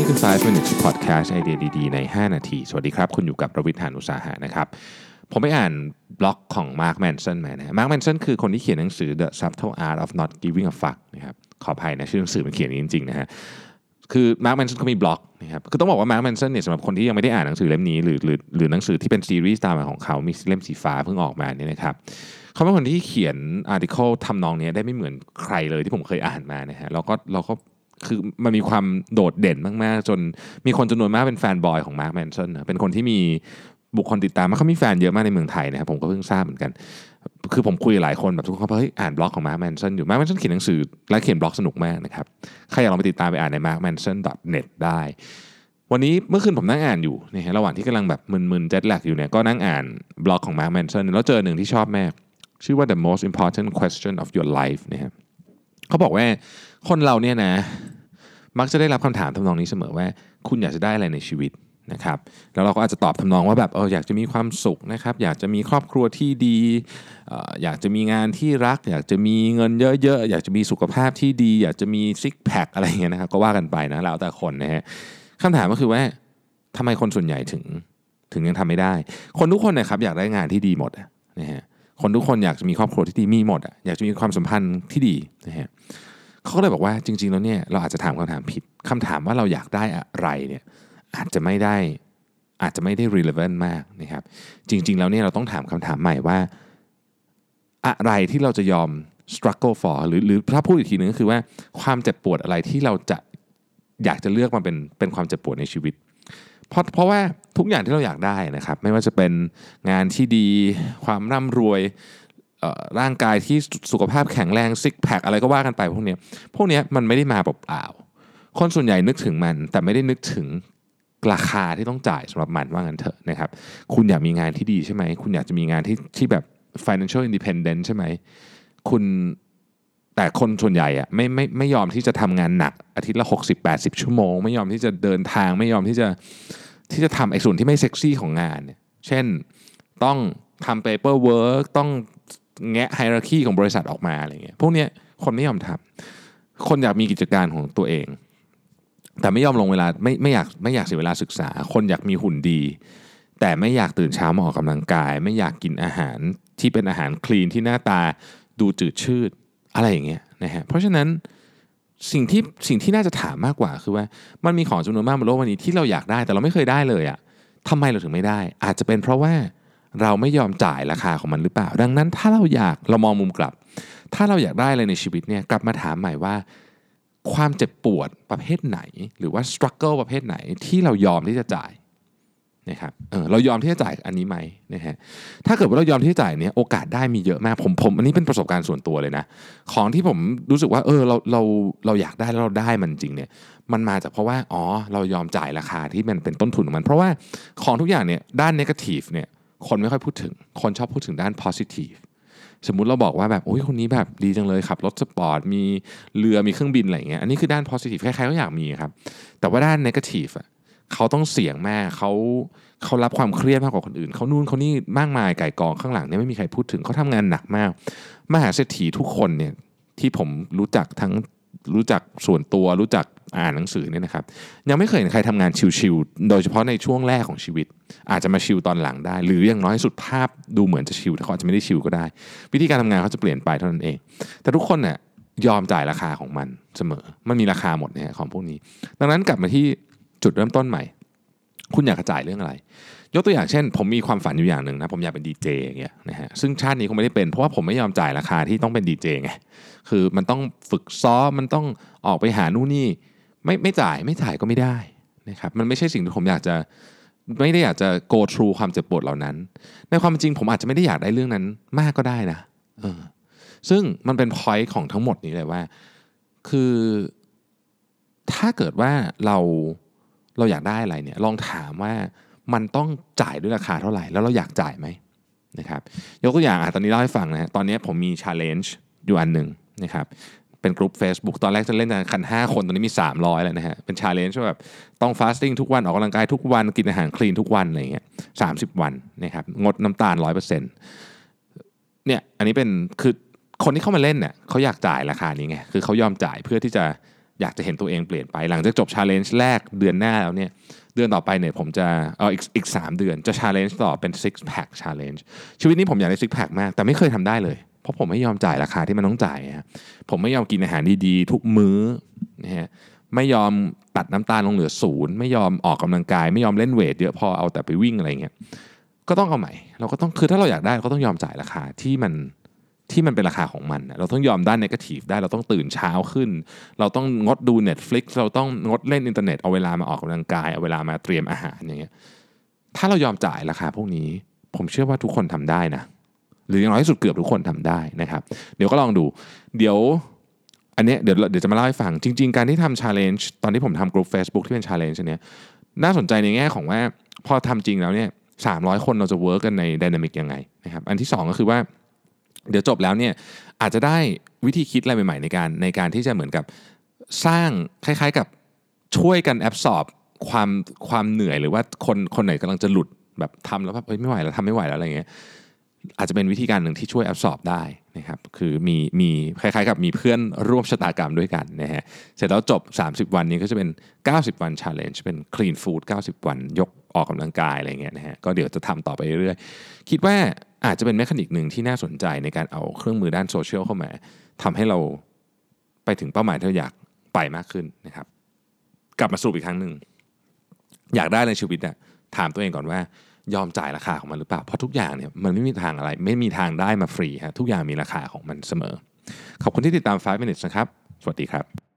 นี่คือ 5 minutes podcast ไอเดียดีๆ ใน 5 นาที สวัสดีครับ คุณอยู่กับประวิทยานุสาหะนะครับ ผมไปอ่านบล็อกของ Mark Manson มานะ Mark Manson คือคนที่เขียนหนังสือ The Subtle Art of Not Giving a Fuck นะครับ ขออภัยนะ ชื่อหนังสือมันเขียนนี้จริง ๆ นะฮะ คือ Mark Manson เขามีบล็อกนะครับ คือต้องบอกว่า Mark Manson เนี่ยสำหรับคนที่ยังไม่ได้อ่านหนังสือเล่มนี้ หรือหรือหรือหนังสือที่เป็นซีรีส์ตามมาของเขา มีเล่มสีฟ้าเพิ่งออกมาเนี่ยนะครับเขาเป็นคนที่เขียนอาร์ติเคิลทำนองนี้ได้ไม่เหมือนใครเลยที่ผมเคยอ่านมานะฮะแล้วก็เราก็ คือมันมีความโดดเด่นมาก ๆ จนมีคนจำนวนมากเป็น fanboy ของ Mark Manson เป็นคนที่มีบุคคลติดตามมากเขามีแฟนเยอะมากในเมืองไทยนะครับผมก็เพิ่งทราบเหมือนกัน คือผมคุยหลายคนแบบทุกคนเขาเฮ้ยอ่านบล็อกของ Mark Manson อยู่ Mark Manson เขียนหนังสือและเขียนบล็อกสนุกมากนะครับใครอยากลองไปติดตามไปอ่านใน markmanson.net ได้ วันนี้เมื่อคืนผมนั่งอ่านอยู่นะฮะระหว่างที่กำลังแบบมึนๆ jet lag อยู่เนี่ยก็นั่งอ่านบล็อกของ Mark Manson แล้วเจอหนึ่งที่ชอบมากชื่อว่า the most important question of your life นะครับเขาบอกว่าคนเราเนี่ยนะ มักจะได้รับคำถามทำนองนี้เสมอว่า คุณอยากจะได้อะไรในชีวิตนะครับ แล้วเราก็อาจจะตอบทำนองว่าแบบเอออยากจะมีความสุขนะครับ อยากจะมีครอบครัวที่ดีอออยากจะมีงานที่รัก อยากจะมีเงินเยอะๆ อยากจะมีสุขภาพที่ดี อยากจะมีซิกแพคอะไรเงี้ยนะครับก็ว่ากันไปนะแล้วแต่คนนะฮะคำถามก็คือว่าทำไมคนส่วนใหญ่ถึงถึงยังทำไม่ได้ คนทุกคนนะครับอยากได้งานที่ดีหมดนะฮะคนทุกคนอยากจะมีครอบครัวที่ดีมีหมดอะอยากจะมีความสัมพันธ์ที่ดีนะฮะ เขาก็เลยบอกว่าจริง ๆ แล้วเนี่ยเราอาจจะถามคำถามผิดคำถามว่าเราอยากได้อะไรเนี่ยอาจจะไม่ได้อาจจะไม่ได้ relevant มากนะครับ จริง ๆ แล้วเนี่ยเราต้องถามคำถามใหม่ว่า อะไรที่เราจะยอม struggle for หรือหรือถ้าพูดอีกทีนึงก็คือว่าความเจ็บปวดอะไรที่เราจะอยากจะเลือกมาเป็นเป็นความเจ็บปวดในชีวิต เพราะเพราะว่าทุกอย่างที่เราอยากได้นะครับ ไม่ว่าจะเป็นงานที่ดีความร่ำรวย ร่างกายที่สุขภาพแข็งแรงซิกแพคอะไรก็ว่ากันไปพวกนี้พวกนี้มันไม่ได้มาเปล่าๆคนส่วนใหญ่นึกถึงมัน แต่ไม่ได้นึกถึงราคาที่ต้องจ่ายสำหรับมันว่างั้นเถอะนะครับ คุณอยากมีงานที่ดีใช่ไหม คุณอยากจะมีงานที่ที่แบบ financial independent ใช่ไหม คุณแต่คนส่วนใหญ่อะไม่ไม่ไม่ยอมที่จะทำงานหนัก อาทิตย์ละ 60-80 ชั่วโมง ไม่ยอมที่จะเดินทาง ไม่ยอมที่จะที่จะทำไอ้ส่วนที่ไม่เซ็กซี่ของงานเนี่ยเช่นต้องทำ paperwork ต้อง แงะไฮรักีของบริษัทออกมาอะไรเงี้ยพวกเนี้ยคนไม่ยอมทำคนอยากมีกิจการของตัวเอง แต่ไม่ยอมลงเวลาไม่ไม่อยากไม่อยากเสียเวลาศึกษา คนอยากมีหุ่นดี แต่ไม่อยากตื่นเช้ามาออกกำลังกาย ไม่อยากกินอาหารที่เป็นอาหารคลีนที่หน้าตาดูจืดชืดอะไรอย่างเงี้ยนะฮะเพราะฉะนั้นสิ่งที่สิ่งที่น่าจะถามมากกว่าคือว่ามันมีของจำนวนมากบนโลกวันนี้ที่เราอยากได้แต่เราไม่เคยได้เลยอะ่ะทำไมเราถึงไม่ได้ อาจจะเป็นเพราะว่า เราไม่ยอมจ่ายราคาของมันหรือเปล่า ดังนั้นถ้าเราอยากเรามองมุมกลับ ถ้าเราอยากได้อะไรในชีวิตเนี่ยกลับมาถามใหม่ว่า ความเจ็บปวดประเภทไหน หรือว่า struggle ประเภทไหนที่เรายอมที่จะจ่ายนะครับเออเรายอมที่จะจ่ายอันนี้ไหมนะฮะถ้าเกิดว่าเรายอมที่จะจ่ายเนี้ยโอกาสได้มีเยอะมากผมผมอันนี้เป็นประสบการณ์ส่วนตัวเลยนะ ของที่ผมรู้สึกว่าเออเราเราเราอยากได้แล้วเราได้มันจริงเนี่ยมันมาจากเพราะว่าอ๋อเรายอมจ่ายราคาที่มันเป็นต้นทุนของมัน เพราะว่าของทุกอย่างเนี่ยด้าน negative เนี่ย คนไม่ค่อยพูดถึง คนชอบพูดถึงด้าน positive สมมุติเราบอกว่าแบบโอ้ยคนนี้แบบดีจังเลยขับรถสปอร์ตมีเรือมีเครื่องบินอะไรเงี้ยอันนี้คือด้าน positive ใครๆก็อยากมีครับแต่ว่าด้าน negative อะเขาต้องเสี่ยงมากเขาเขารับความเครียดมากกว่าคนอื่น เขานู่นเขานี่มากมายไก่กองข้างหลังเนี่ยไม่มีใครพูดถึงเขาทำงานหนักมาก มหาเศรษฐีทุกคนเนี่ยที่ผมรู้จักทั้ง รู้จักส่วนตัวรู้จักอ่านหนังสือเนี่ยนะครับ ยังไม่เคยเห็นใครทำงานชิวๆโดยเฉพาะในช่วงแรกของชีวิต อาจจะมาชิวตอนหลังได้ หรืออย่างน้อยสุดภาพดูเหมือนจะชิวแต่เขาอาจจะไม่ได้ชิวก็ได้ วิธีการทำงานเขาจะเปลี่ยนไปเท่านั้นเอง แต่ทุกคนเนี่ยยอมจ่ายราคาของมันเสมอ มันมีราคาหมดเนี่ยของพวกนี้ ดังนั้นกลับมาที่จุดเริ่มต้นใหม่ คุณอยากกระจายเรื่องอะไร ยกตัวอย่างเช่น ผมมีความฝันอยู่อย่างหนึ่งนะ ผมอยากเป็นดีเจอย่างเงี้ยนะฮะซึ่งชาตินี้คงไม่ได้เป็น เพราะว่าผมไม่ยอมจ่ายราคาที่ต้องเป็นดีเจไงคือมันต้องฝึกซ้อมมันต้องออกไปหานู่นนี่ไม่ไม่จ่ายไม่จ่ายก็ไม่ได้นะครับมันไม่ใช่สิ่งที่ผมอยากจะไม่ได้อยากจะ go through ความเจ็บปวดเหล่านั้น ในความจริงผมอาจจะไม่ได้อยากได้เรื่องนั้นมากก็ได้นะเออซึ่งมันเป็น point ของทั้งหมดนี้เลยว่า คือถ้าเกิดว่าเรา เราอยากได้อะไรเนี่ยลองถามว่ามันต้องจ่ายด้วยราคาเท่าไหร่ แล้วเราอยากจ่ายไหมนะครับยกตัวอย่างอะตอนนี้เล่าให้ฟังนะตอนนี้ผมมี challenge อยู่อันหนึ่งนะครับเป็นกลุ่ม Facebook ตอนแรกจะเล่นกันคัน5 คนตอนนี้มี 300 แล้วนะฮะเป็น challenge ว่าแบบต้อง fasting ทุกวันออกกำลังกายทุกวันกินอาหารคลีนทุกวันอะไรเงี้ยสาวันนะครับงดน้ำตาล 100%เนี่ยอันนี้เป็นคือคนที่เข้ามาเล่นเนี่ยเขาอยากจ่ายราคานี้ไงคือเขายอมจ่ายเพื่อที่จะ อยากจะเห็นตัวเองเปลี่ยนไป หลังจากจบ challenge แรกเดือนหน้าแล้วเนี่ยเดือนต่อไปเนี่ยผมจะเอออีกอีกสามเดือนจะ challenge ต่อเป็น six pack challenge ชีวิตนี้ผมอยากได้ six pack มาก แต่ไม่เคยทำได้เลย เพราะผมไม่ยอมจ่ายราคาที่มันต้องจ่ายฮะผมไม่ยอมกินอาหารดีๆ ทุกมื้อนะฮะไม่ยอมตัดน้ำตาลลงเหลือศูนย์ไม่ยอมออกกำลังกาย ไม่ยอมเล่น weight เยอะพอเอาแต่ไปวิ่งอะไรเงี้ยก็ต้องเอาใหม่ เราก็ต้องคือถ้าเราอยากได้เราก็ต้องยอมจ่ายราคาที่มัน ที่มันเป็นราคาของมัน เราต้องยอมด้าน negative ได้ เราต้องตื่นเช้าขึ้น เราต้องงดดู Netflix เราต้องงดเล่นอินเทอร์เน็ต เอาเวลามาออกกำลังกาย เอาเวลามาเตรียมอาหารอย่างเงี้ย ถ้าเรายอมจ่ายราคาพวกนี้ ผมเชื่อว่าทุกคนทำได้นะ หรืออย่างน้อยที่สุดเกือบทุกคนทำได้นะครับ เดี๋ยวก็ลองดู เดี๋ยวอันเนี้ยเดี๋ยวเดี๋ยวจะมาเล่าให้ฟัง จริง ๆ การที่ทำ challenge ตอนที่ผมทำกลุ่ม Facebook ที่เป็น challenge เนี้ยน่าสนใจในแง่ของว่าพอทำจริงแล้วเนี่ย300คนเราจะ work กันใน dynamic ยังไงนะครับ อันที่ 2 ก็คือว่า เดี๋ยวจบแล้วเนี่ยอาจจะได้วิธีคิดอะไรใหม่ๆในการในการที่จะเหมือนกับสร้างคล้ายๆกับช่วยกันแอบสอบความความเหนื่อยหรือว่าคนคนไหนกำลังจะหลุดแบบทำแล้วแบบเฮ้ยไม่ไหวแล้วทำไม่ไหวแล้วอะไรเงี้ยอาจจะเป็นวิธีการหนึ่งที่ช่วย absorb ได้นะครับคือมีมีคล้ายๆ กับมีเพื่อนร่วมชะตากรรมด้วยกันนะฮะเสร็จแล้วจบ 30 วันนี้ก็จะเป็น 90 วัน challenge เป็น clean food 90 วันยกออกกำลังกายอะไรเงี้ยนะฮะก็เดี๋ยวจะทำต่อไปเรื่อยๆคิดว่า อาจจะเป็น mechanic หนึ่งที่น่าสนใจในการเอาเครื่องมือด้านโซเชียลเข้ามาทำให้เราไปถึงเป้าหมายที่เราอยากไปมากขึ้นนะครับ กลับมาสรุปอีกครั้งหนึ่งอยากได้ในชีวิตอะถามตัวเองก่อนว่ายอมจ่ายราคาของมันหรือเปล่า เพราะทุกอย่างเนี่ยมันไม่มีทางอะไร ไม่มีทางได้มาฟรีฮะทุกอย่างมีราคาของมันเสมอ ขอบคุณที่ติดตาม 5 minutes นะครับ สวัสดีครับ